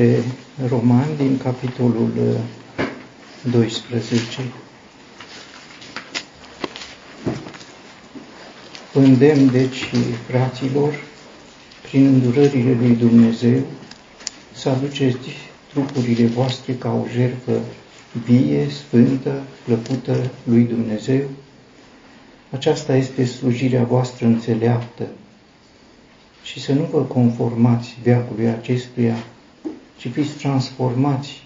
către Romani din capitolul 12. Îndemn, deci, fraților, prin îndurările lui Dumnezeu, să aduceți trupurile voastre ca o jertfă vie, sfântă, plăcută lui Dumnezeu. Aceasta este slujirea voastră înțeleaptă și să nu vă conformați veacului acestuia, ci fiți transformați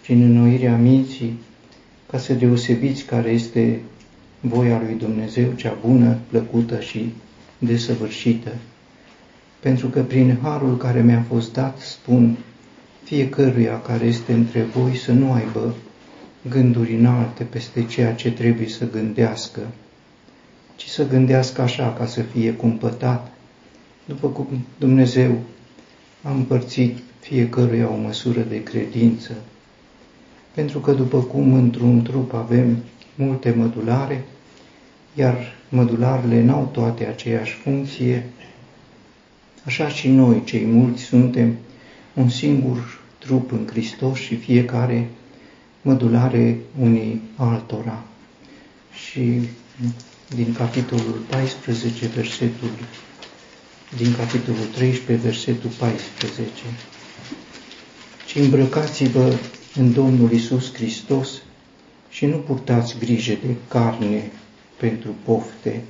prin înnoirea minții, ca să deosebiți care este voia lui Dumnezeu, cea bună, plăcută și desăvârșită. Pentru că prin harul care mi-a fost dat, spun fiecăruia care este între voi să nu aibă gânduri înalte peste ceea ce trebuie să gândească, ci să gândească așa ca să fie cumpătat, după cum Dumnezeu a împărțit fiecăruia o măsură de credință. Pentru că după cum într-un trup avem multe mădulare, iar mădularele n-au toate aceeași funcție, așa și noi, cei mulți, suntem un singur trup în Hristos și fiecare mădulare unii altora. Și din capitolul 14, versetul din capitolul 13, versetul 14. Ci îmbrăcați-vă în Domnul Isus Hristos și nu purtați grijă de carne pentru pofte.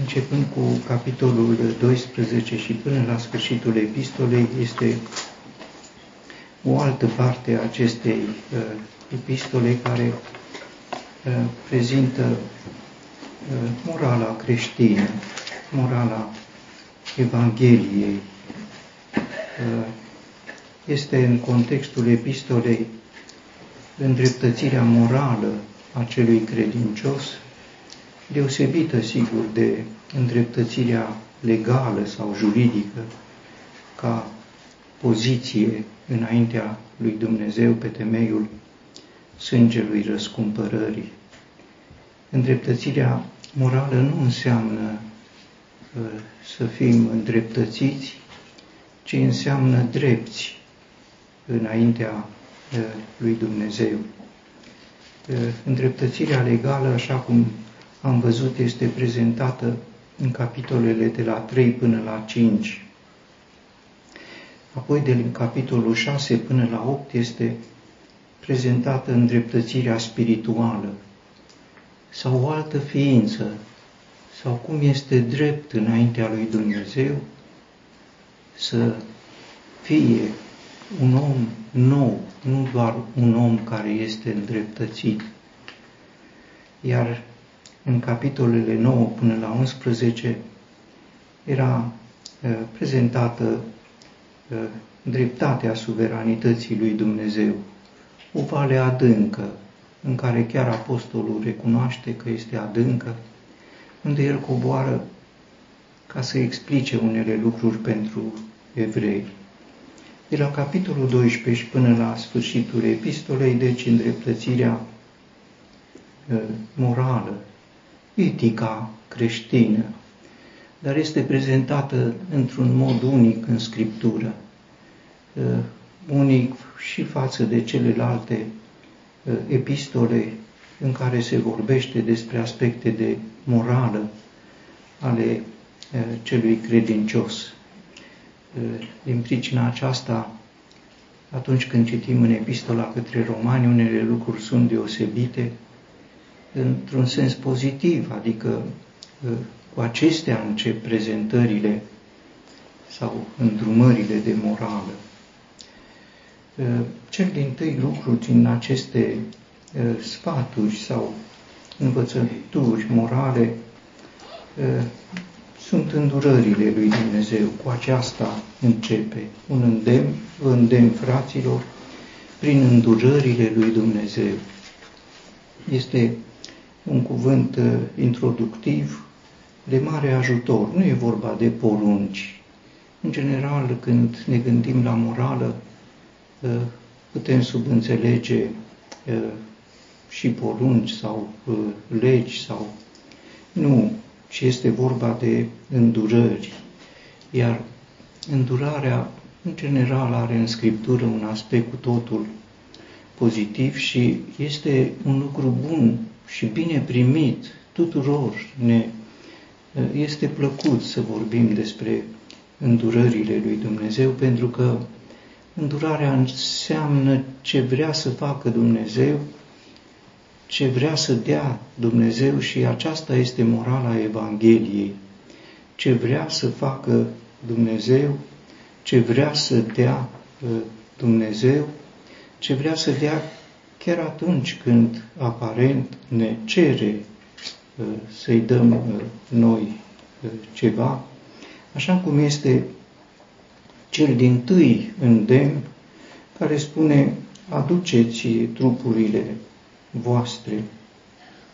Începând cu capitolul 12 și până la sfârșitul epistolei, este o altă parte a acestei uh, epistole care uh, prezintă uh, morala creștină, morala Evangheliei. Uh, este în contextul epistolei îndreptățirea morală a celui credincios, deosebită, sigur, de îndreptățirea legală sau juridică, ca poziție înaintea lui Dumnezeu pe temeiul sângelui răscumpărării. Îndreptățirea morală nu înseamnă uh, să fim îndreptățiți, ci înseamnă drepți înaintea uh, lui Dumnezeu. Uh, îndreptățirea legală, așa cum am văzut, este prezentată în capitolele de la 3 până la 5 Apoi, de în capitolul 6 până la 8, este prezentată îndreptățirea spirituală. Sau o altă ființă, sau cum este drept înaintea lui Dumnezeu să fie un om nou, nu doar un om care este îndreptățit. Iar în capitolele 9 până la 11 era eh, prezentată dreptatea suveranității lui Dumnezeu, o vale adâncă, în care chiar apostolul recunoaște că este adâncă, unde el coboară ca să explice unele lucruri pentru evrei. De la capitolul 12 și până la sfârșitul epistolei, deci îndreptățirea morală, etica creștină, dar este prezentată într-un mod unic în Scriptură, uh, unic și față de celelalte uh, epistole în care se vorbește despre aspecte de morală ale uh, celui credincios. Din pricina aceasta, atunci când citim în epistola către romani, unele lucruri sunt deosebite într-un sens pozitiv, adică cu acestea încep prezentările sau îndrumările de morală. Ă, cel din tâi lucru din aceste ă, sfaturi sau învățături morale ă, sunt îndurările lui Dumnezeu. Cu aceasta începe un îndemn, vă îndemn fraților, prin îndurările lui Dumnezeu. Este un cuvânt introductiv de mare ajutor. Nu e vorba de porunci. În general, când ne gândim la morală, ă, putem subînțelege ă, și porunci sau ă, legi sau... Nu, ci este vorba de îndurări. Iar îndurarea, în general, are în Scriptură un aspect cu totul pozitiv și este un lucru bun și bine primit tuturor. Ne, este plăcut să vorbim despre îndurările lui Dumnezeu pentru că îndurarea înseamnă ce vrea să facă Dumnezeu, ce vrea să dea Dumnezeu și aceasta este morala Evangheliei. Ce vrea să facă Dumnezeu, ce vrea să dea uh, Dumnezeu, ce vrea să dea chiar atunci când aparent ne cere uh, să-i dăm uh, noi ceva, așa cum este cel din tâi îndemn care spune aduceți trupurile voastre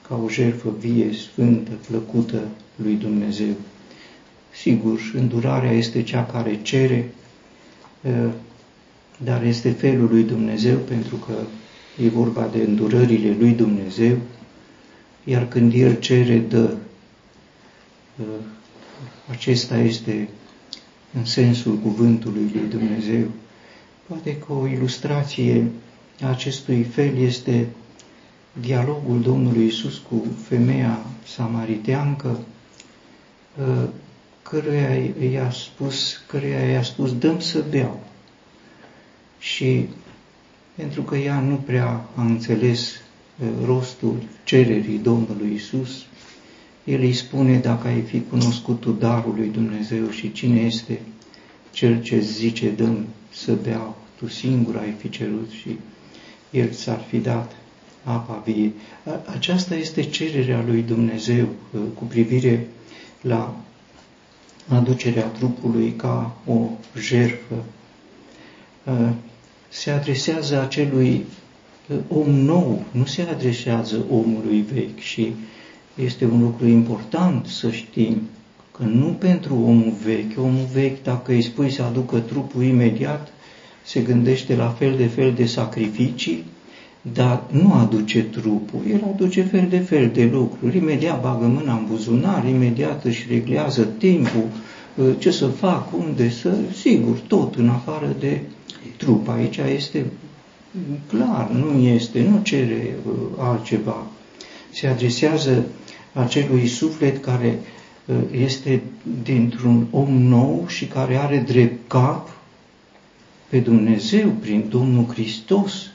ca o jertfă vie, sfântă, plăcută lui Dumnezeu. Sigur, îndurarea este cea care cere, dar este felul lui Dumnezeu pentru că e vorba de îndurările lui Dumnezeu, iar când El cere, dă. Acesta este în sensul cuvântului lui Dumnezeu. Poate că o ilustrație a acestui fel este dialogul Domnului Isus cu femeia samariteancă, ă, căruia i-a spus, căruia i-a spus, dăm să beau. Și pentru că ea nu prea a înțeles ă, rostul cererii Domnului Isus, el îi spune, dacă ai fi cunoscut tu darul lui Dumnezeu și cine este cel ce zice, dăm să beau, tu singur ai fi cerut și el ți-ar fi dat apa vie. Aceasta este cererea lui Dumnezeu uh, cu privire la aducerea trupului ca o jertfă. Uh, se adresează acelui uh, om nou, nu se adresează omului vechi și este un lucru important să știm că nu pentru omul vechi, omul vechi dacă îi spui să aducă trupul imediat, se gândește la fel de fel de sacrificii, dar nu aduce trupul, el aduce fel de fel de lucruri. Imediat bagă mâna în buzunar, imediat își reglează timpul, uh, ce să fac, unde să, sigur, tot în afară de trup. Aici este clar, nu este, nu cere uh, altceva. Se adresează acelui suflet care uh, este dintr-un om nou și care are drept cap pe Dumnezeu prin Domnul Hristos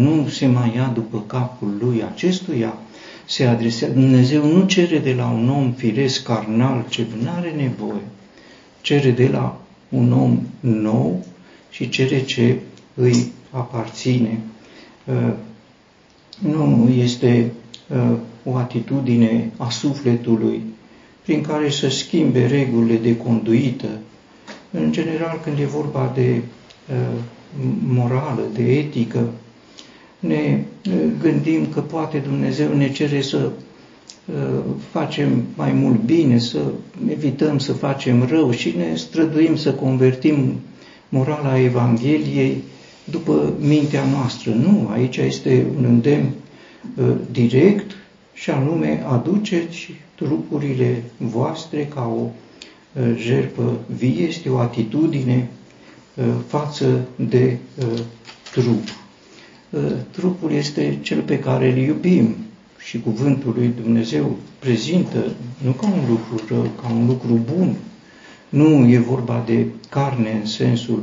nu se mai ia după capul lui acestuia, se adresează. Dumnezeu nu cere de la un om firesc carnal ce nu are nevoie, cere de la un om nou și cere ce îi aparține. Uh, nu este uh, o atitudine a sufletului prin care să schimbe regulile de conduită. În general, când e vorba de uh, morală, de etică, ne gândim că poate Dumnezeu ne cere să facem mai mult bine, să evităm să facem rău și ne străduim să convertim morala Evangheliei după mintea noastră. Nu, aici este un îndemn direct și anume aduceți trupurile voastre ca o jerpă vie, este o atitudine față de trup. Ă, trupul este cel pe care îl iubim și cuvântul lui Dumnezeu prezintă nu ca un lucru rău, ca un lucru bun. Nu e vorba de carne în sensul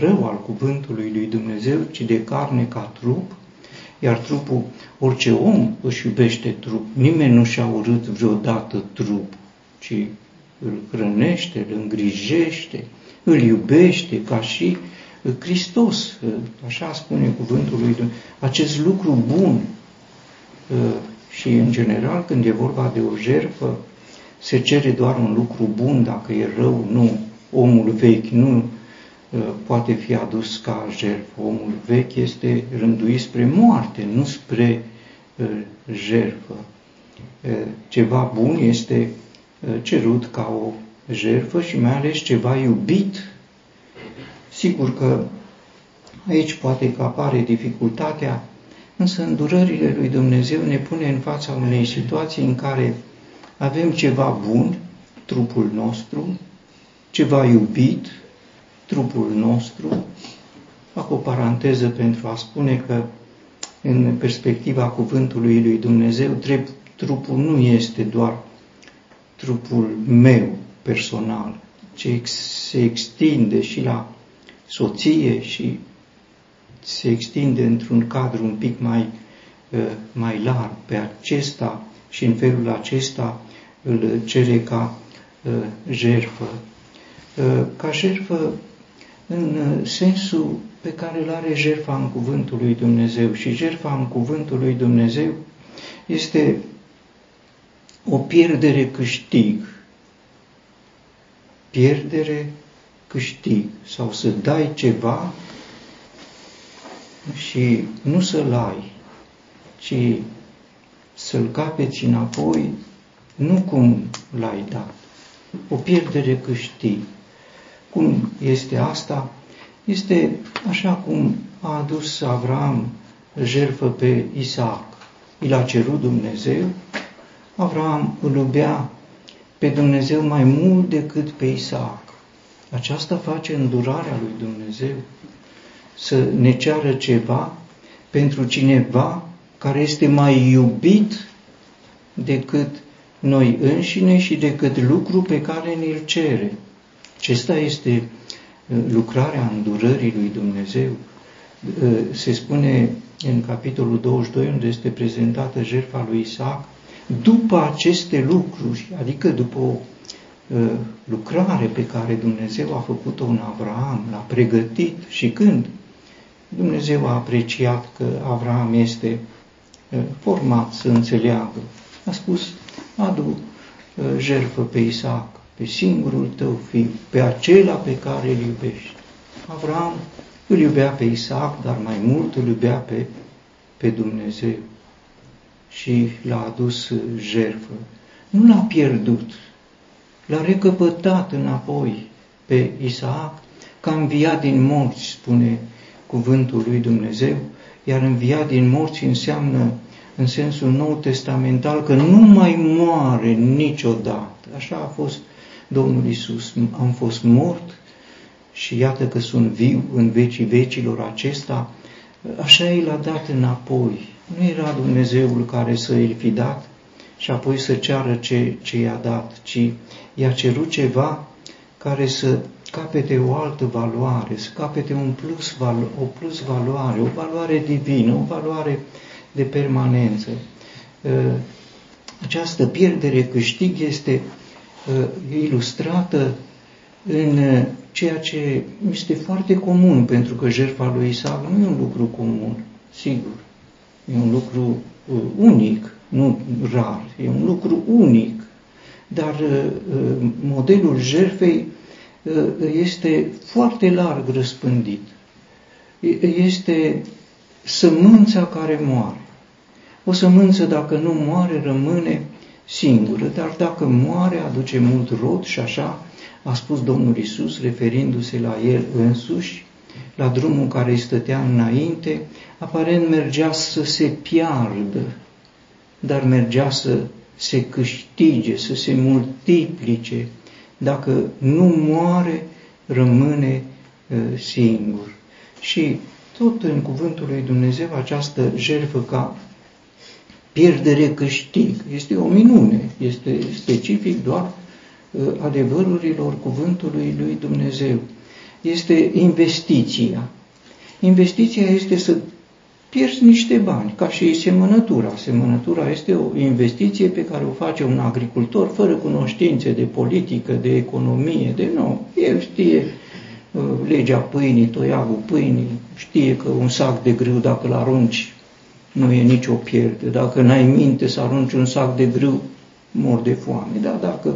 rău al cuvântului lui Dumnezeu, ci de carne ca trup, iar trupul, orice om își iubește trup. Nimeni nu și-a urât vreodată trup, ci îl hrănește, îl îngrijește, îl iubește ca și Hristos, așa spune cuvântul lui Dumnezeu, acest lucru bun ă, și în general când e vorba de o jertfă, se cere doar un lucru bun, dacă e rău, nu. Omul vechi nu ă, poate fi adus ca jertfă. Omul vechi este rânduit spre moarte, nu spre ă, jertfă. Ceva bun este cerut ca o jertfă și mai ales ceva iubit Sigur că aici poate că apare dificultatea, însă îndurările lui Dumnezeu ne pune în fața unei situații în care avem ceva bun, trupul nostru, ceva iubit, trupul nostru. Fac o paranteză pentru a spune că în perspectiva cuvântului lui Dumnezeu, trupul nu este doar trupul meu personal, ci se extinde și la soție și se extinde într-un cadru un pic mai, uh, mai larg pe acesta și în felul acesta îl cere ca uh, jertfă. Uh, ca jertfă în sensul pe care îl are jertfa în cuvântul lui Dumnezeu și jertfa în cuvântul lui Dumnezeu este o pierdere câștig. Pierdere câștig sau să dai ceva și nu să-l ai, ci să-l capeți înapoi, nu cum l-ai dat. O pierdere câștig. Cum este asta? Este așa cum a adus Avram jertfă pe Isaac. I l-a cerut Dumnezeu, Avram îl iubea pe Dumnezeu mai mult decât pe Isaac. Aceasta face îndurarea lui Dumnezeu să ne ceară ceva pentru cineva care este mai iubit decât noi înșine și decât lucru pe care ne-l cere. Acesta este uh, lucrarea îndurării lui Dumnezeu. Uh, se spune în capitolul 22, unde este prezentată jertfa lui Isaac, după aceste lucruri, adică după o uh, lucrare pe care Dumnezeu a făcut-o în Avraam, l-a pregătit și când Dumnezeu a apreciat că Avram este uh, format să înțeleagă. A spus, adu uh, jertfă pe Isaac, pe singurul tău fiu, pe acela pe care îl iubești. Avram îl iubea pe Isaac, dar mai mult îl iubea pe, pe Dumnezeu și l-a adus uh, jertfă. Nu l-a pierdut, l-a recăpătat înapoi pe Isaac, ca înviat din morți, spune cuvântul lui Dumnezeu, iar învia din morți înseamnă în sensul nou testamental că nu mai moare niciodată. Așa a fost Domnul Isus. Am fost mort și iată că sunt viu în vecii vecilor acesta. Așa i l-a dat înapoi. Nu era Dumnezeul care să îl fi dat și apoi să ceară ce, ce i-a dat, ci i-a cerut ceva care să capete o altă valoare, să capete un plus, o plus valoare, o valoare divină, o valoare de permanență. Ă, această pierdere câștig este ă, ilustrată în ceea ce este foarte comun, pentru că jertfa lui Isaac nu e un lucru comun, sigur. E un lucru ă, unic, nu rar, e un lucru unic. Dar modelul jertfei este foarte larg răspândit. Este sămânța care moare. O sămânță, dacă nu moare, rămâne singură, dar dacă moare, aduce mult rod și așa a spus Domnul Isus, referindu-se la el însuși, la drumul care îi stătea înainte, aparent mergea să se piardă, dar mergea să se câștige, să se multiplice, dacă nu moare, rămâne uh, singur. Și tot în cuvântul lui Dumnezeu această jertfă ca pierdere câștig este o minune, este specific doar uh, adevărurilor cuvântului lui Dumnezeu. Este investiția. Investiția este să pierzi niște bani, ca și semănătura. Semănătura este o investiție pe care o face un agricultor fără cunoștințe de politică, de economie, de nou. El știe uh, legea pâinii, toiagul pâinii, știe că un sac de grâu, dacă îl arunci, nu e nicio pierde. Dacă n-ai minte să arunci un sac de grâu, mor de foame. Dar dacă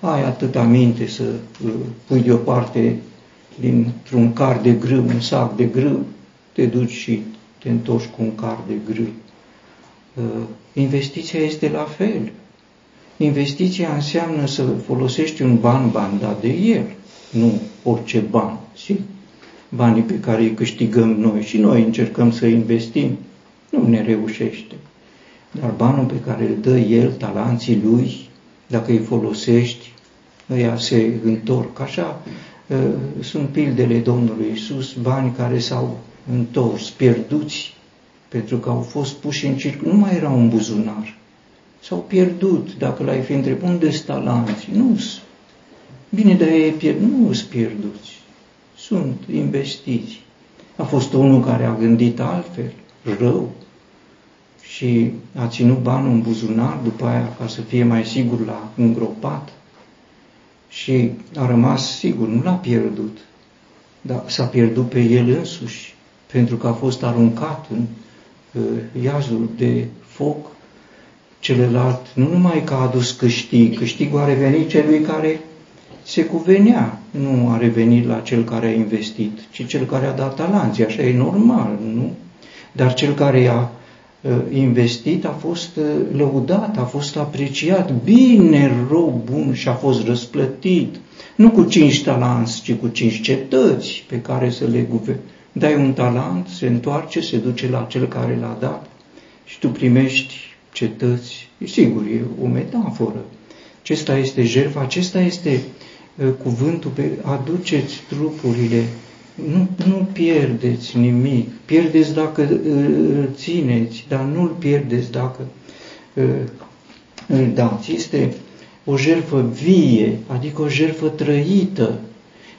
ai atâta minte să uh, pui deoparte dintr-un car de grâu, un sac de grâu, te duci și te întorci cu un car de grâu. Uh, investiția este la fel. Investiția înseamnă să folosești un ban bandat de el, nu orice ban. Și banii pe care îi câștigăm noi și noi încercăm să investim, nu ne reușește. Dar banul pe care îl dă el, talanții lui, dacă îi folosești, ăia se întorc. Așa sunt pildele Domnului Isus, bani care s-au întors, pierduți, pentru că au fost puși în circ, nu mai erau în buzunar. S-au pierdut, dacă l-ai fi întrebat, unde sunt talanții? nu Bine, dar ei pierd, nu sunt pierduți, sunt investiți. A fost unul care a gândit altfel, rău, și a ținut banul în buzunar după aia ca să fie mai sigur la îngropat și a rămas sigur, nu l-a pierdut, dar s-a pierdut pe el însuși pentru că a fost aruncat în uh, iazul de foc celălalt, nu numai că a adus câștig, câștigul a revenit celui care se cuvenea, nu a revenit la cel care a investit, ci cel care a dat talanții, așa e normal, nu? Dar cel care a uh, investit a fost uh, lăudat, a fost apreciat, bine, rău, bun și a fost răsplătit, nu cu cinci talanți, ci cu cinci cetăți pe care să le guve. Dai un talent, se întoarce, se duce la cel care l-a dat și tu primești cetăți. E sigur, e o metaforă. Acesta este jertfa, acesta este uh, cuvântul pe aduceți trupurile, nu, nu pierdeți nimic, pierdeți dacă îl țineți, dar nu-l pierdeți dacă uh, îl dați. Este o jertfă vie, adică o jertfă trăită,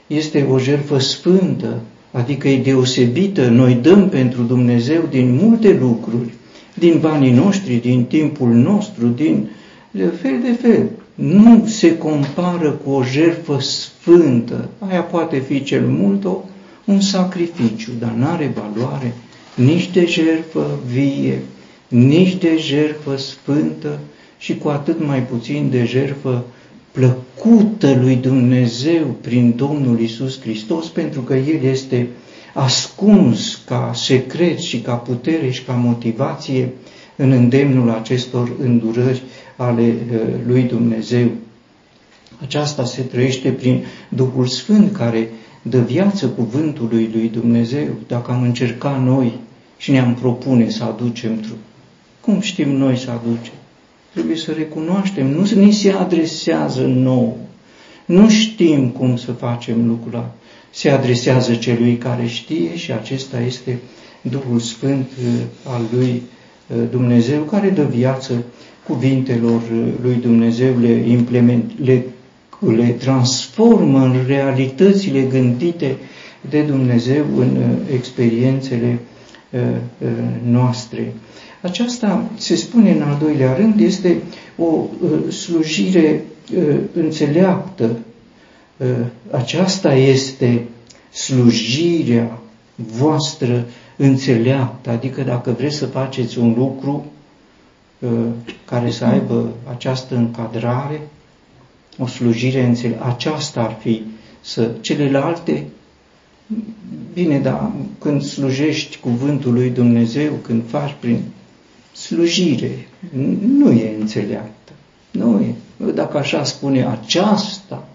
este o jertfă sfântă, adică e deosebită, noi dăm pentru Dumnezeu din multe lucruri, din banii noștri, din timpul nostru, din de fel de fel. Nu se compară cu o jertfă sfântă. Aia poate fi cel mult o, un sacrificiu, dar nu are valoare nici de jertfă vie, nici de jertfă sfântă și cu atât mai puțin de jertfă plăcută lui Dumnezeu prin Domnul Isus Hristos, pentru că El este ascuns ca secret și ca putere și ca motivație în îndemnul acestor îndurări ale uh, lui Dumnezeu. Aceasta se trăiește prin Duhul Sfânt care dă viață cuvântului lui Dumnezeu. Dacă am încercat noi și ne-am propune să aducem trup, cum știm noi să aducem? Trebuie să recunoaștem, nu ni se adresează nou. Nu știm cum să facem lucrul ăla se adresează celui care știe și acesta este Duhul Sfânt uh, al lui uh, Dumnezeu, care dă viață cuvintelor uh, lui Dumnezeu, le, implement, le, le transformă în realitățile gândite de Dumnezeu în experiențele noastre. Aceasta, se spune în al doilea rând, este o slujire înțeleaptă Ă, aceasta este slujirea voastră înțeleaptă, adică dacă vreți să faceți un lucru ă, care să aibă această încadrare, o slujire înțeleaptă, aceasta ar fi să celelalte, bine, dar când slujești cuvântul lui Dumnezeu, când faci prin slujire, nu e înțeleaptă. Nu e. Dacă așa spune aceasta,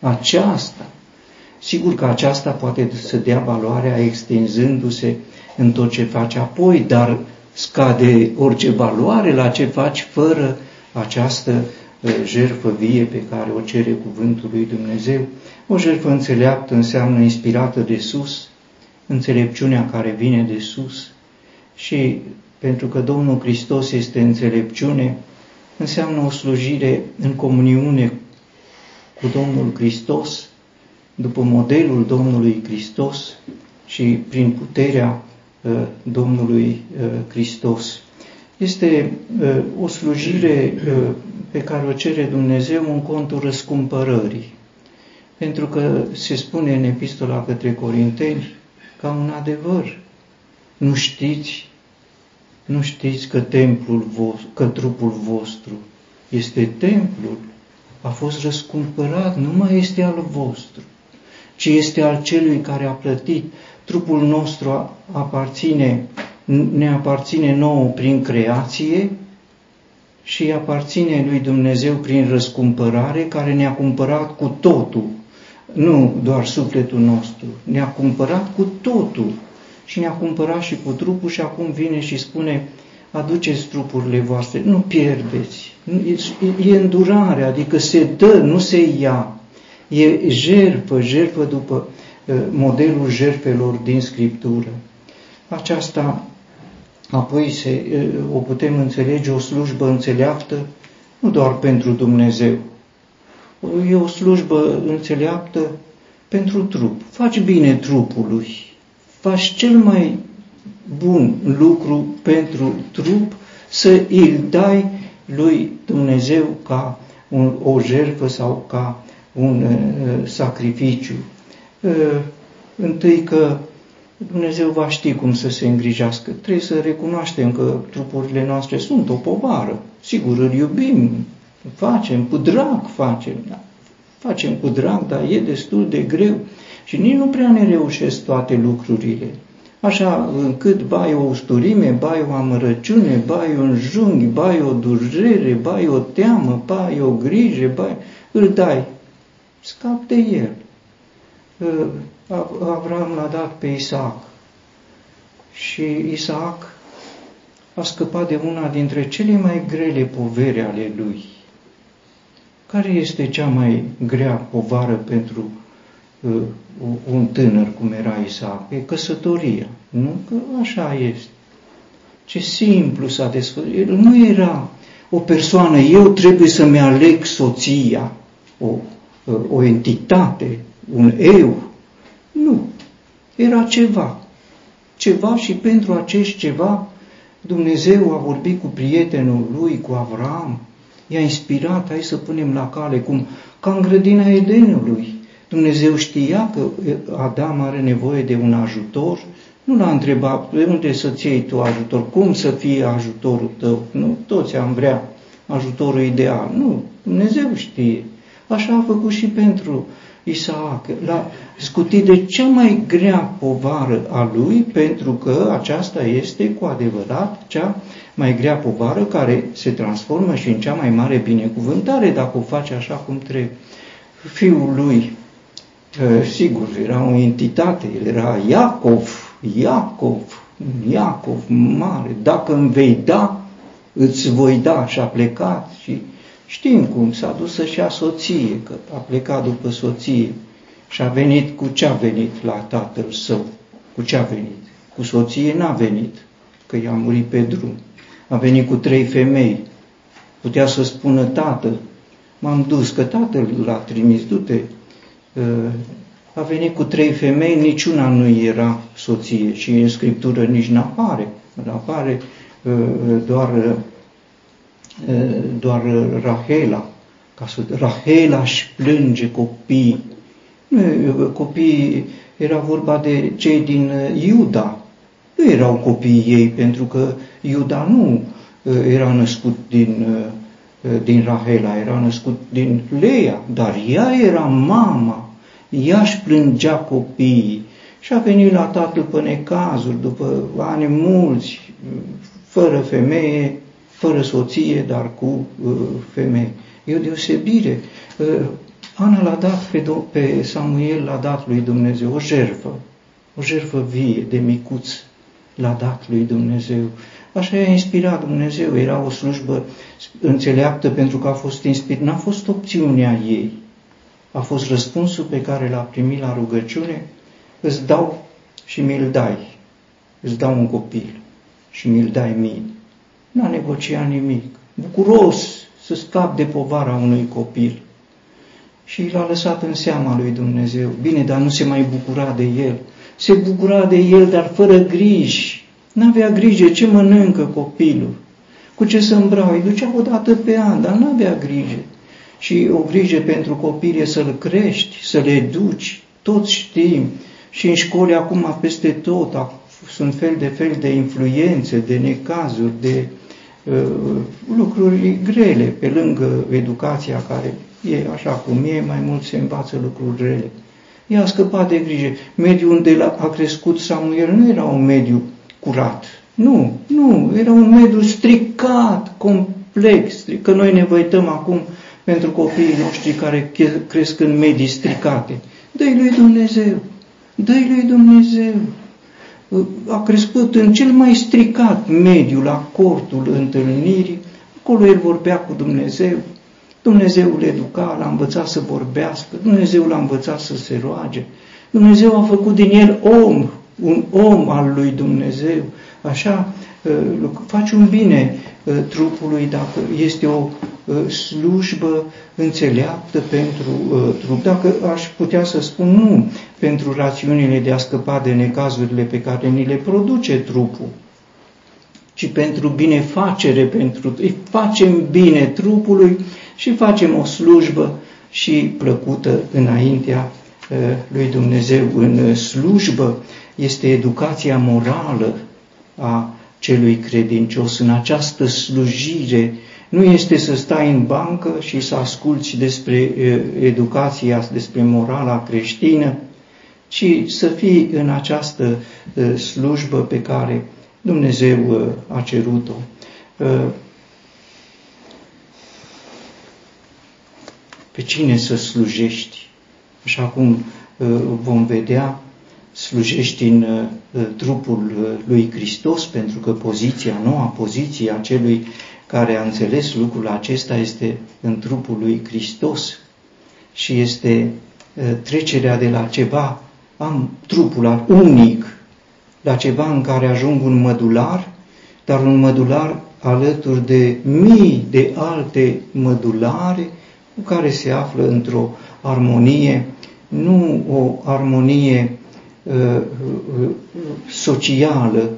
aceasta. Sigur că aceasta poate să dea valoarea extinzându-se în tot ce faci apoi, dar scade orice valoare la ce faci fără această uh, jertfă vie pe care o cere cuvântul lui Dumnezeu. O jertfă înțeleaptă înseamnă inspirată de sus, înțelepciunea care vine de sus și pentru că Domnul Hristos este înțelepciune, înseamnă o slujire în comuniune cu Domnul Hristos, după modelul Domnului Hristos și prin puterea uh, Domnului uh, Hristos. Este uh, o slujire pe care o cere Dumnezeu în contul răscumpărării. Pentru că se spune în epistola către Corinteni ca un adevăr. Nu știți, nu știți că templul vostru, că trupul vostru este templul a fost răscumpărat, nu mai este al vostru, ci este al celui care a plătit. Trupul nostru aparține, ne aparține nouă prin creație și aparține lui Dumnezeu prin răscumpărare, care ne-a cumpărat cu totul, nu doar sufletul nostru, ne-a cumpărat cu totul și ne-a cumpărat și cu trupul și acum vine și spune, aduceți trupurile voastre, nu pierdeți, E îndurare, adică se dă, nu se ia. E jertfă, jertfă după uh, modelul jertfelor din Scriptură. Aceasta apoi se, uh, o putem înțelege o slujbă înțeleaptă nu doar pentru Dumnezeu. E o slujbă înțeleaptă pentru trup. Faci bine trupului. Faci cel mai bun lucru pentru trup să îl dai lui Dumnezeu ca un, o jertfă sau ca un uh, sacrificiu. Uh, întâi că Dumnezeu va ști cum să se îngrijească. Trebuie să recunoaștem că trupurile noastre sunt o povară. Sigur, îl iubim, facem, cu drag facem, da. facem cu drag, dar e destul de greu și nici nu prea ne reușesc toate lucrurile. Așa încât bai o usturime, bai o amărăciune, bai un junghi, bai o durere, bai o teamă, bai o grijă, bai... îl dai. Scap de el. Ă, Avram l-a dat pe Isaac și Isaac a scăpat de una dintre cele mai grele povere ale lui. Care este cea mai grea povară pentru uh, un tânăr cum era Isaac? E căsătoria. Nu? Că așa este. Ce simplu s-a desfășurat. Nu era o persoană, eu trebuie să-mi aleg soția, o, o entitate, un eu. Nu. Era ceva. Ceva și pentru acest ceva Dumnezeu a vorbit cu prietenul lui, cu Avram, i-a inspirat, hai să punem la cale, cum ca în grădina Edenului. Dumnezeu știa că Adam are nevoie de un ajutor, nu l-a întrebat de unde să-ți iei tu ajutor, cum să fie ajutorul tău. Nu, toți am vrea ajutorul ideal. Nu, Dumnezeu știe. Așa a făcut și pentru Isaac. L-a scutit de cea mai grea povară a lui, pentru că aceasta este cu adevărat cea mai grea povară care se transformă și în cea mai mare binecuvântare dacă o face așa cum trebuie. Fiul lui, ă, sigur, era o entitate, el era Iacov, Iacov, Iacov mare, dacă îmi vei da, îți voi da și a plecat și știm cum s-a dus să-și ia soție, că a plecat după soție și a venit cu ce a venit la tatăl său, cu ce a venit, cu soție n-a venit, că i-a murit pe drum a venit cu trei femei. Putea să spună, tată, m-am dus, că tatăl l-a trimis, du-te. Uh, a venit cu trei femei, niciuna nu era soție și în Scriptură nici nu apare. Apare uh, doar, uh, doar Rahela. Ca să, Rahela își plânge copii. Copiii, era vorba de cei din Iuda, nu erau copiii ei, pentru că Iuda nu uh, era născut din, uh, uh, din Rahela, era născut din Leia, dar ea era mama, ea își plângea copiii și a venit la tatăl pe necazuri, după ani mulți, fără femeie, fără soție, dar cu femeie. E o deosebire. Ana l-a dat pe, pe Samuel, l-a dat lui Dumnezeu o jertfă, o jertfă vie de micuț, l-a dat lui Dumnezeu. Așa i-a inspirat Dumnezeu, era o slujbă înțeleaptă pentru că a fost inspirat, n-a fost opțiunea ei, a fost răspunsul pe care l-a primit la rugăciune, îți dau și mi-l dai, îți dau un copil și mi-l dai mie. N-a negociat nimic, bucuros să scap de povara unui copil. Și l-a lăsat în seama lui Dumnezeu. Bine, dar nu se mai bucura de el se bucura de el, dar fără griji. N-avea grijă ce mănâncă copilul, cu ce să îmbracă. Îi ducea o dată pe an, dar n-avea grijă. Și o grijă pentru copil e să-l crești, să le educi. Toți știm. Și în școli acum peste tot sunt fel de fel de influențe, de necazuri, de uh, lucruri grele, pe lângă educația care e așa cum e, mai mult se învață lucruri rele. Ea a scăpat de grijă. Mediul unde a crescut Samuel nu era un mediu curat. Nu, nu, era un mediu stricat, complex. Că noi ne văităm acum pentru copiii noștri care cresc în medii stricate. Dă-i lui Dumnezeu, dă-i lui Dumnezeu. A crescut în cel mai stricat mediu, la cortul întâlnirii, acolo el vorbea cu Dumnezeu, Dumnezeu îl educa, l-a învățat să vorbească, Dumnezeu l-a învățat să se roage, Dumnezeu a făcut din el om, un om al lui Dumnezeu. Așa uh, faci un bine uh, trupului dacă este o uh, slujbă înțeleaptă pentru trup. Dacă aș putea să spun nu pentru rațiunile de a scăpa de necazurile pe care ni le produce trupul, ci pentru binefacere, pentru îi facem bine trupului și facem o slujbă și plăcută înaintea lui Dumnezeu. În slujbă este educația morală a celui credincios. În această slujire nu este să stai în bancă și să asculți despre educația, despre morala creștină, ci să fii în această slujbă pe care Dumnezeu a cerut-o. Pe cine să slujești? Așa cum vom vedea, slujești în uh, trupul uh, lui Hristos, pentru că poziția, noua poziție a celui care a înțeles lucrul acesta este în trupul lui Hristos și este uh, trecerea de la ceva, am trupul unic, la ceva în care ajung un mădular, dar un mădular alături de mii de alte mădulare cu care se află într-o armonie, nu o armonie Uh, uh, socială,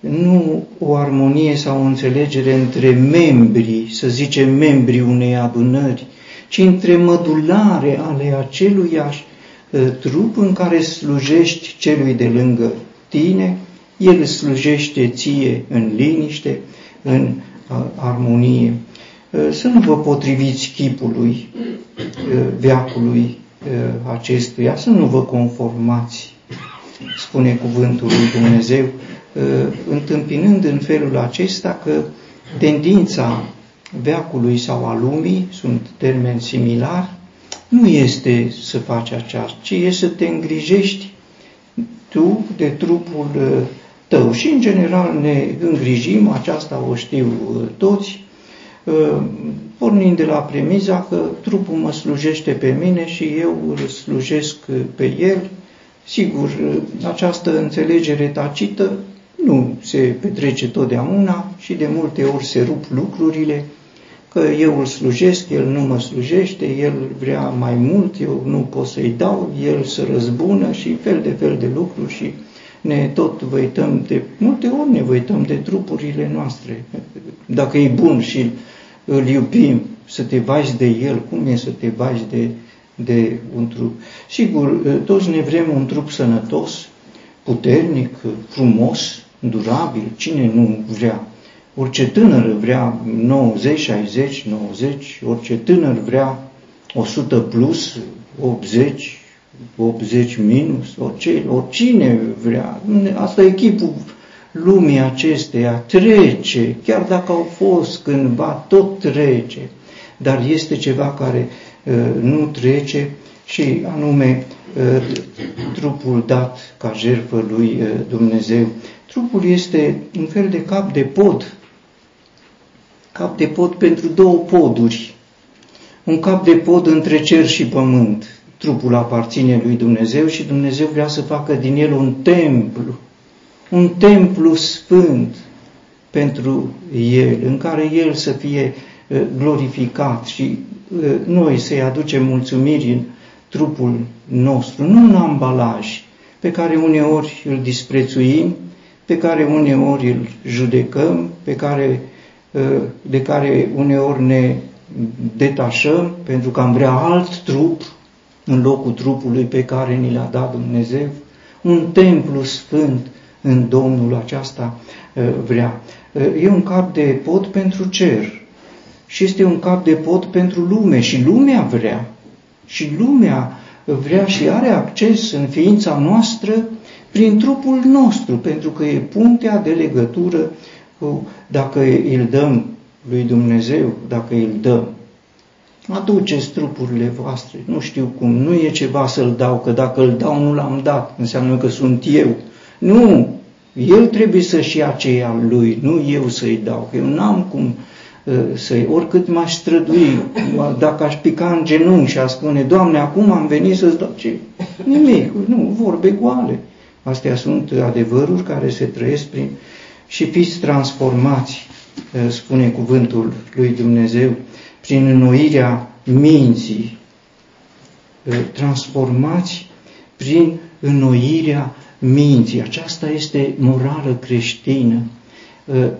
nu o armonie sau o înțelegere între membrii, să zicem membrii unei adunări, ci între mădulare ale aceluiași uh, trup în care slujești celui de lângă tine, el slujește ție în liniște, în armonie. Să nu vă potriviți chipului veacului acestuia, să nu vă conformați spune cuvântul lui Dumnezeu, ă, întâmpinând în felul acesta că tendința veacului sau a lumii, sunt termeni similari, nu este să faci aceasta, ci este să te îngrijești tu de trupul ă, tău. Și în general ne îngrijim, aceasta o știu ă, toți, pornind de la premiza că trupul mă slujește pe mine și eu îl slujesc pe el, Sigur, această înțelegere tacită nu se petrece totdeauna și de multe ori se rup lucrurile, că eu îl slujesc, el nu mă slujește, el vrea mai mult, eu nu pot să-i dau, el să răzbună și fel de fel de lucruri și ne tot văităm de, multe ori ne văităm de trupurile noastre. Dacă e bun și îl iubim, să te bagi de el, cum e să te bagi de de un trup. Sigur, ă, toți ne vrem un trup sănătos, puternic, frumos, durabil. Cine nu vrea? Orice tânăr vrea 90, 60, 90, orice tânăr vrea 100 plus, 80, 80 minus, orice, oricine vrea. Asta e chipul lumii acesteia, trece, chiar dacă au fost cândva, tot trece, dar este ceva care Uh, nu trece și anume uh, trupul dat ca jertfă lui uh, Dumnezeu. Trupul este un fel de cap de pod, cap de pod pentru două poduri, un cap de pod între cer și pământ. Trupul aparține lui Dumnezeu și Dumnezeu vrea să facă din el un templu, un templu sfânt pentru el, în care el să fie glorificat și noi să-i aducem mulțumiri în trupul nostru, nu în ambalaj, pe care uneori îl disprețuim, pe care uneori îl judecăm, pe care, de care uneori ne detașăm pentru că am vrea alt trup în locul trupului pe care ni l-a dat Dumnezeu, un templu sfânt în Domnul aceasta vrea. E un cap de pod pentru cer, și este un cap de pod pentru lume și lumea vrea. Și lumea vrea și are acces în ființa noastră prin trupul nostru, pentru că e puntea de legătură cu, dacă îl dăm lui Dumnezeu, dacă îl dăm. Aduceți trupurile voastre, nu știu cum, nu e ceva să-l dau, că dacă îl dau nu l-am dat, înseamnă că sunt eu. Nu, el trebuie să-și ia aceea lui, nu eu să-i dau, că eu n-am cum să oricât m-aș strădui, dacă aș pica în genunchi și aș spune, Doamne, acum am venit să-ți dau ce? Nimic, nu, vorbe goale. Astea sunt adevăruri care se trăiesc prin și fiți transformați, spune cuvântul lui Dumnezeu, prin înnoirea minții, transformați prin înnoirea minții. Aceasta este morală creștină.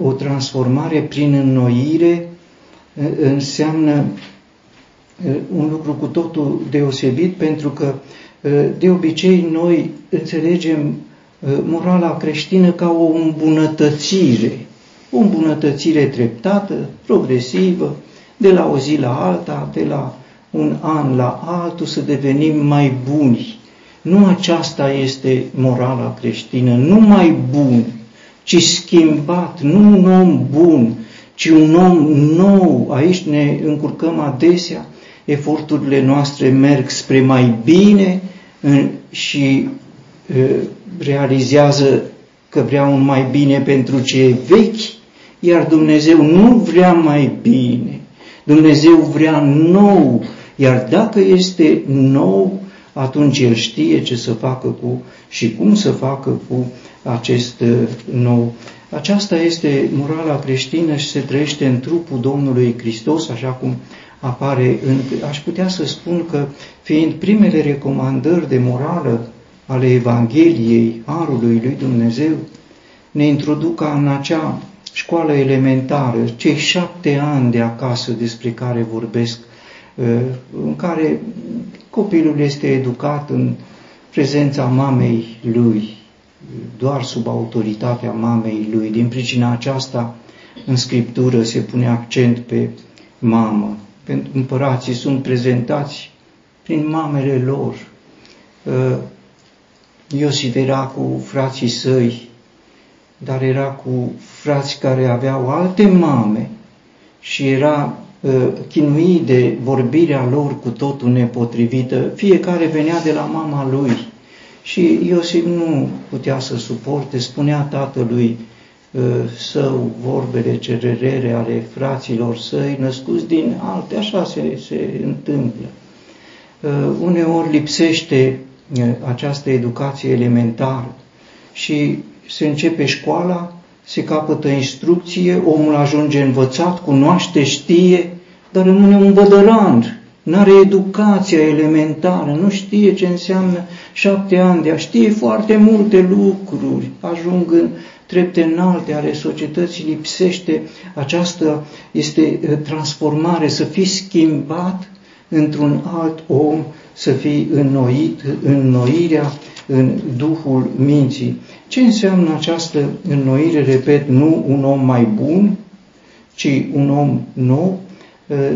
O transformare prin înnoire înseamnă un lucru cu totul deosebit, pentru că de obicei noi înțelegem morala creștină ca o îmbunătățire, o îmbunătățire treptată, progresivă, de la o zi la alta, de la un an la altul, să devenim mai buni. Nu aceasta este morala creștină, nu mai bun, ci schimbat, nu un om bun, ci un om nou. Aici ne încurcăm adesea, eforturile noastre merg spre mai bine și realizează că vrea un mai bine pentru ce e vechi, iar Dumnezeu nu vrea mai bine. Dumnezeu vrea nou, iar dacă este nou, atunci El știe ce să facă cu și cum să facă cu acest nou. Aceasta este morala creștină și se trăiește în trupul Domnului Hristos, așa cum apare în... Aș putea să spun că, fiind primele recomandări de morală ale Evangheliei, Arului lui Dumnezeu, ne introduc ca în acea școală elementară, cei șapte ani de acasă despre care vorbesc, uh, în care copilul este educat în prezența mamei lui, doar sub autoritatea mamei lui. Din pricina aceasta, în Scriptură se pune accent pe mamă. Pentru împărații sunt prezentați prin mamele lor. Uh, Iosif era cu frații săi, dar era cu frați care aveau alte mame și era uh, chinuit de vorbirea lor cu totul nepotrivită. Fiecare venea de la mama lui și Iosif nu putea să suporte, spunea tatălui uh, său vorbele cererere ale fraților săi, născuți din alte, așa se, se întâmplă. Uh, uneori lipsește această educație elementară și se începe școala, se capătă instrucție, omul ajunge învățat, cunoaște, știe, dar rămâne un bădăran, nu are educația elementară, nu știe ce înseamnă șapte ani de a știe foarte multe lucruri, ajung în trepte înalte ale societății, lipsește această, este transformare, să fii schimbat într-un alt om, să fii înnoit, înnoirea în Duhul minții. Ce înseamnă această înnoire? Repet, nu un om mai bun, ci un om nou, ă,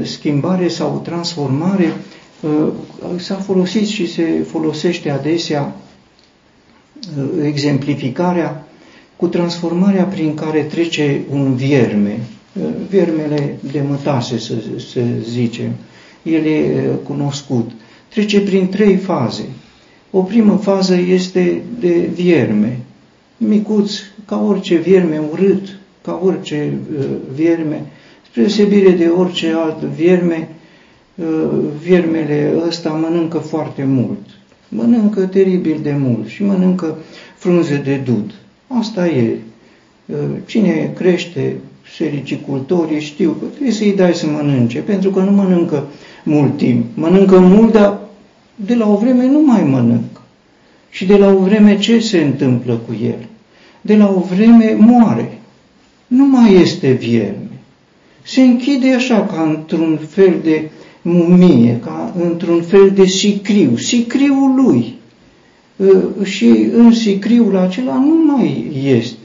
schimbare sau transformare, ă, s-a folosit și se folosește adesea ă, exemplificarea cu transformarea prin care trece un vierme, viermele de mătase, să, să zicem, el e cunoscut, trece prin trei faze. O primă fază este de vierme, micuț, ca orice vierme urât, ca orice uh, vierme, spre deosebire de orice alt vierme, uh, viermele ăsta mănâncă foarte mult. Mănâncă teribil de mult și mănâncă frunze de dud. Asta e. Uh, cine crește sericicultorii știu că trebuie să-i dai să mănânce, pentru că nu mănâncă mult timp. Mănâncă mult, dar de la o vreme nu mai mănâncă. Și de la o vreme ce se întâmplă cu el? De la o vreme moare. Nu mai este vierme. Se închide așa ca într-un fel de mumie, ca într-un fel de sicriu, sicriul lui. Ă, și în sicriul acela nu mai este.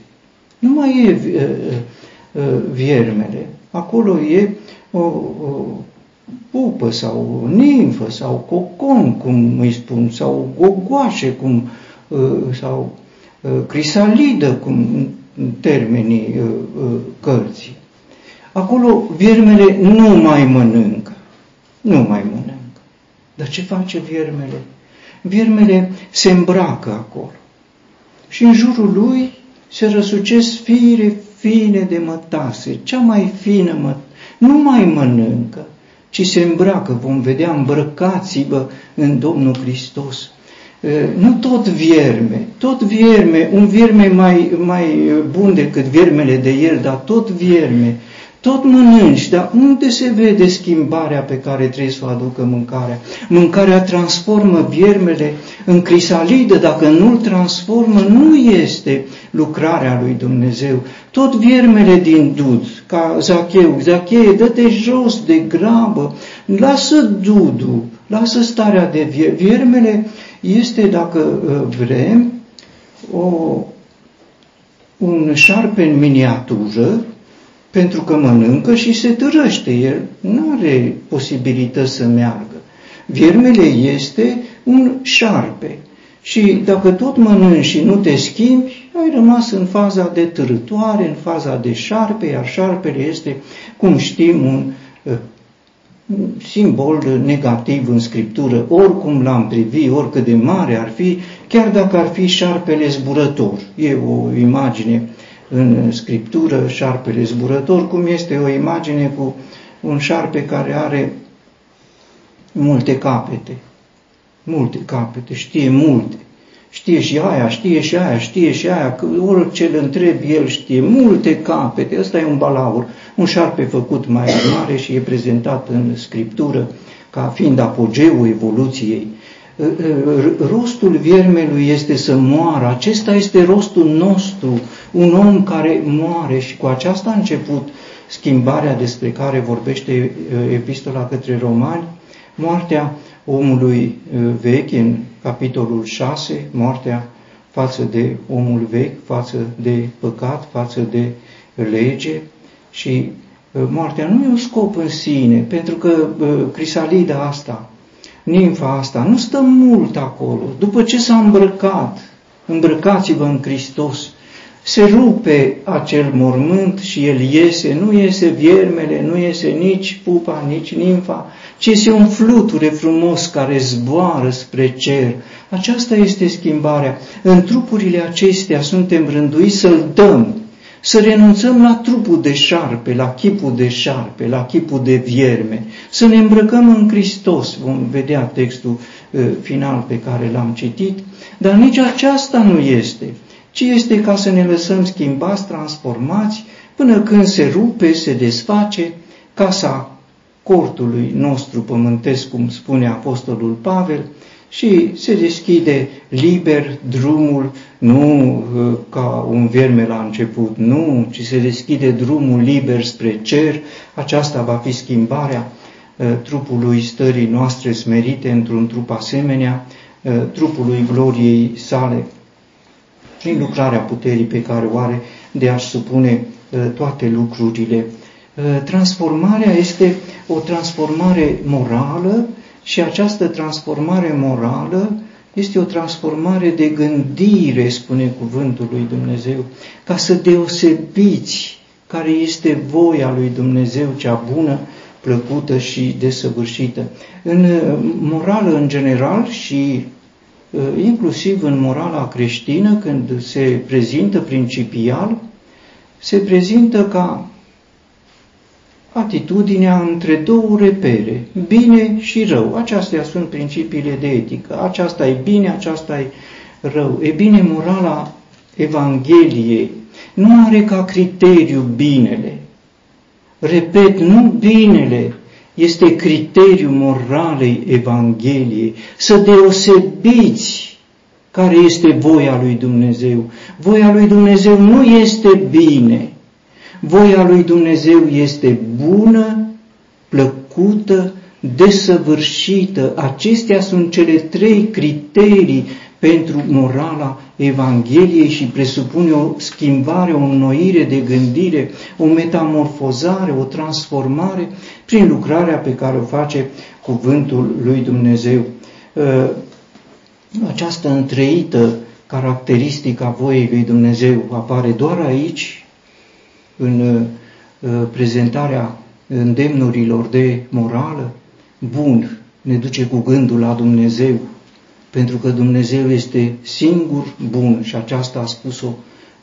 Nu mai e ă, ă, viermele. Acolo e o, o pupă sau nimfă sau cocon, cum îi spun, sau gogoașe, cum, uh, sau uh, crisalidă, cum termenii uh, cărții. Acolo viermele nu mai mănâncă. Nu mai mănâncă. Dar ce face viermele? Viermele se îmbracă acolo. Și în jurul lui se răsucesc fire fine de mătase, cea mai fină mătase nu mai mănâncă, ci se îmbracă, vom vedea, îmbrăcați-vă în Domnul Hristos. Nu tot vierme, tot vierme, un vierme mai, mai bun decât viermele de el, dar tot vierme, tot mănânci, dar unde se vede schimbarea pe care trebuie să o aducă mâncarea? Mâncarea transformă viermele în crisalidă, dacă nu-l transformă, nu este lucrarea lui Dumnezeu. Tot viermele din dud, ca Zacheu, Zacheu, dă-te jos de grabă, lasă dudul, lasă starea de vier. Viermele este, dacă uh, vrem, o, un șarpe în miniatură, pentru că mănâncă și se târăște. El nu are posibilități să meargă. Viermele este un șarpe. Și dacă tot mănânci și nu te schimbi, ai rămas în faza de târătoare, în faza de șarpe, iar șarpele este, cum știm, un uh, simbol negativ în Scriptură, oricum l-am privi, oricât de mare ar fi, chiar dacă ar fi șarpele zburător. E o imagine în Scriptură, șarpele zburător, cum este o imagine cu un șarpe care are multe capete, multe capete, știe multe, știe și aia, știe și aia, știe și aia, că orice îl întrebi, el știe multe capete, ăsta e un balaur, un șarpe făcut mai mare și e prezentat în Scriptură ca fiind apogeul evoluției. Rostul viermelui este să moară, acesta este rostul nostru, un om care moare și cu aceasta a început schimbarea despre care vorbește epistola către romani, moartea omului vechi în capitolul 6, moartea față de omul vechi, față de păcat, față de lege și moartea nu e un scop în sine, pentru că crisalida asta, nimfa asta nu stă mult acolo. După ce s-a îmbrăcat, îmbrăcați-vă în Hristos, se rupe acel mormânt și el iese, nu iese viermele, nu iese nici pupa, nici nimfa, ci este un fluture frumos care zboară spre cer. Aceasta este schimbarea. În trupurile acestea suntem rânduiți să-L dăm, să renunțăm la trupul de șarpe, la chipul de șarpe, la chipul de vierme, să ne îmbrăcăm în Hristos, vom vedea textul uh, final pe care l-am citit, dar nici aceasta nu este, ci este ca să ne lăsăm schimbați, transformați, până când se rupe, se desface casa cortului nostru pământesc, cum spune Apostolul Pavel, și se deschide liber drumul, nu uh, ca un vierme la început, nu, ci se deschide drumul liber spre cer. Aceasta va fi schimbarea uh, trupului stării noastre smerite într-un trup asemenea, uh, trupului gloriei sale, prin lucrarea puterii pe care o are de a-și supune toate lucrurile. Transformarea este o transformare morală, și această transformare morală este o transformare de gândire, spune cuvântul lui Dumnezeu, ca să deosebiți care este voia lui Dumnezeu, cea bună, plăcută și desăvârșită. În uh, morală în general și uh, inclusiv în morala creștină, când se prezintă principial, se prezintă ca atitudinea între două repere, bine și rău. Acestea sunt principiile de etică. Aceasta e bine, aceasta e rău. E bine, morala Evangheliei nu are ca criteriu binele. Repet, nu binele este criteriul moralei Evangheliei. Să deosebiți care este voia lui Dumnezeu. Voia lui Dumnezeu nu este bine, Voia lui Dumnezeu este bună, plăcută, desăvârșită. Acestea sunt cele trei criterii pentru morala Evangheliei și presupune o schimbare, o înnoire de gândire, o metamorfozare, o transformare prin lucrarea pe care o face cuvântul lui Dumnezeu. Ă, această întreită caracteristică a voiei lui Dumnezeu apare doar aici, în uh, prezentarea îndemnurilor de morală, bun, ne duce cu gândul la Dumnezeu, pentru că Dumnezeu este singur bun și aceasta a spus-o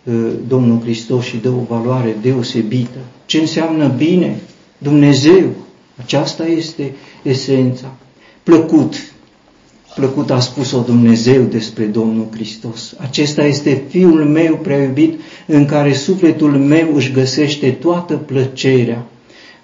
uh, Domnul Hristos și dă o valoare deosebită. Ce înseamnă bine? Dumnezeu, aceasta este esența. Plăcut, plăcut a spus-o Dumnezeu despre Domnul Hristos. Acesta este Fiul meu prea iubit, în care sufletul meu își găsește toată plăcerea.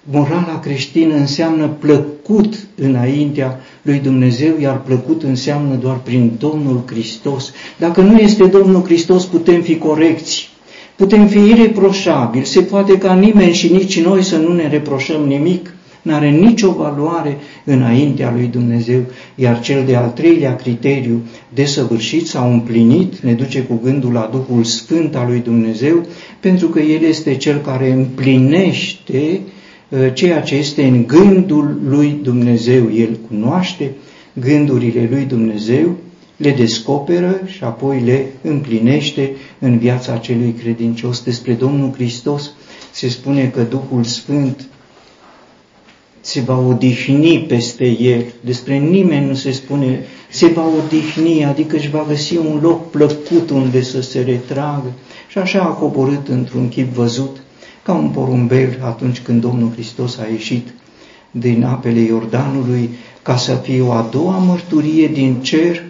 Morala creștină înseamnă plăcut înaintea lui Dumnezeu, iar plăcut înseamnă doar prin Domnul Hristos. Dacă nu este Domnul Hristos, putem fi corecți, putem fi ireproșabili, se poate ca nimeni și nici noi să nu ne reproșăm nimic, n-are nicio valoare înaintea lui Dumnezeu, iar cel de-al treilea criteriu, desăvârșit sau împlinit, ne duce cu gândul la Duhul Sfânt al lui Dumnezeu, pentru că El este Cel care împlinește uh, ceea ce este în gândul lui Dumnezeu. El cunoaște gândurile lui Dumnezeu, le descoperă și apoi le împlinește în viața celui credincios. Despre Domnul Hristos se spune că Duhul Sfânt se va odihni peste el. Despre nimeni nu se spune se va odihni, adică își va găsi un loc plăcut unde să se retragă. Și așa a coborât într-un chip văzut, ca un porumbel atunci când Domnul Hristos a ieșit din apele Iordanului, ca să fie o a doua mărturie din cer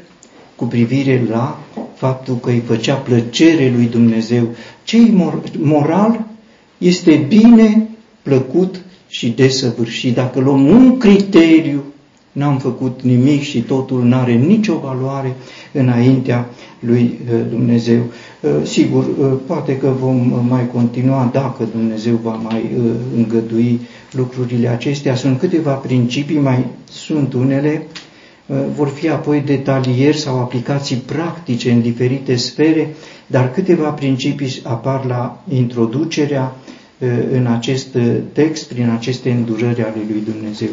cu privire la faptul că îi făcea plăcere lui Dumnezeu. Ce moral este bine, plăcut și desăvârșit. Dacă luăm un criteriu, n-am făcut nimic și totul nu are nicio valoare înaintea lui uh, Dumnezeu. Uh, sigur, uh, poate că vom mai continua dacă Dumnezeu va mai îngădui lucrurile acestea. Sunt câteva principii, mai sunt unele, vor fi apoi detalieri sau aplicații practice în diferite sfere, dar câteva principii apar la introducerea în acest text, prin aceste îndurări ale lui Dumnezeu.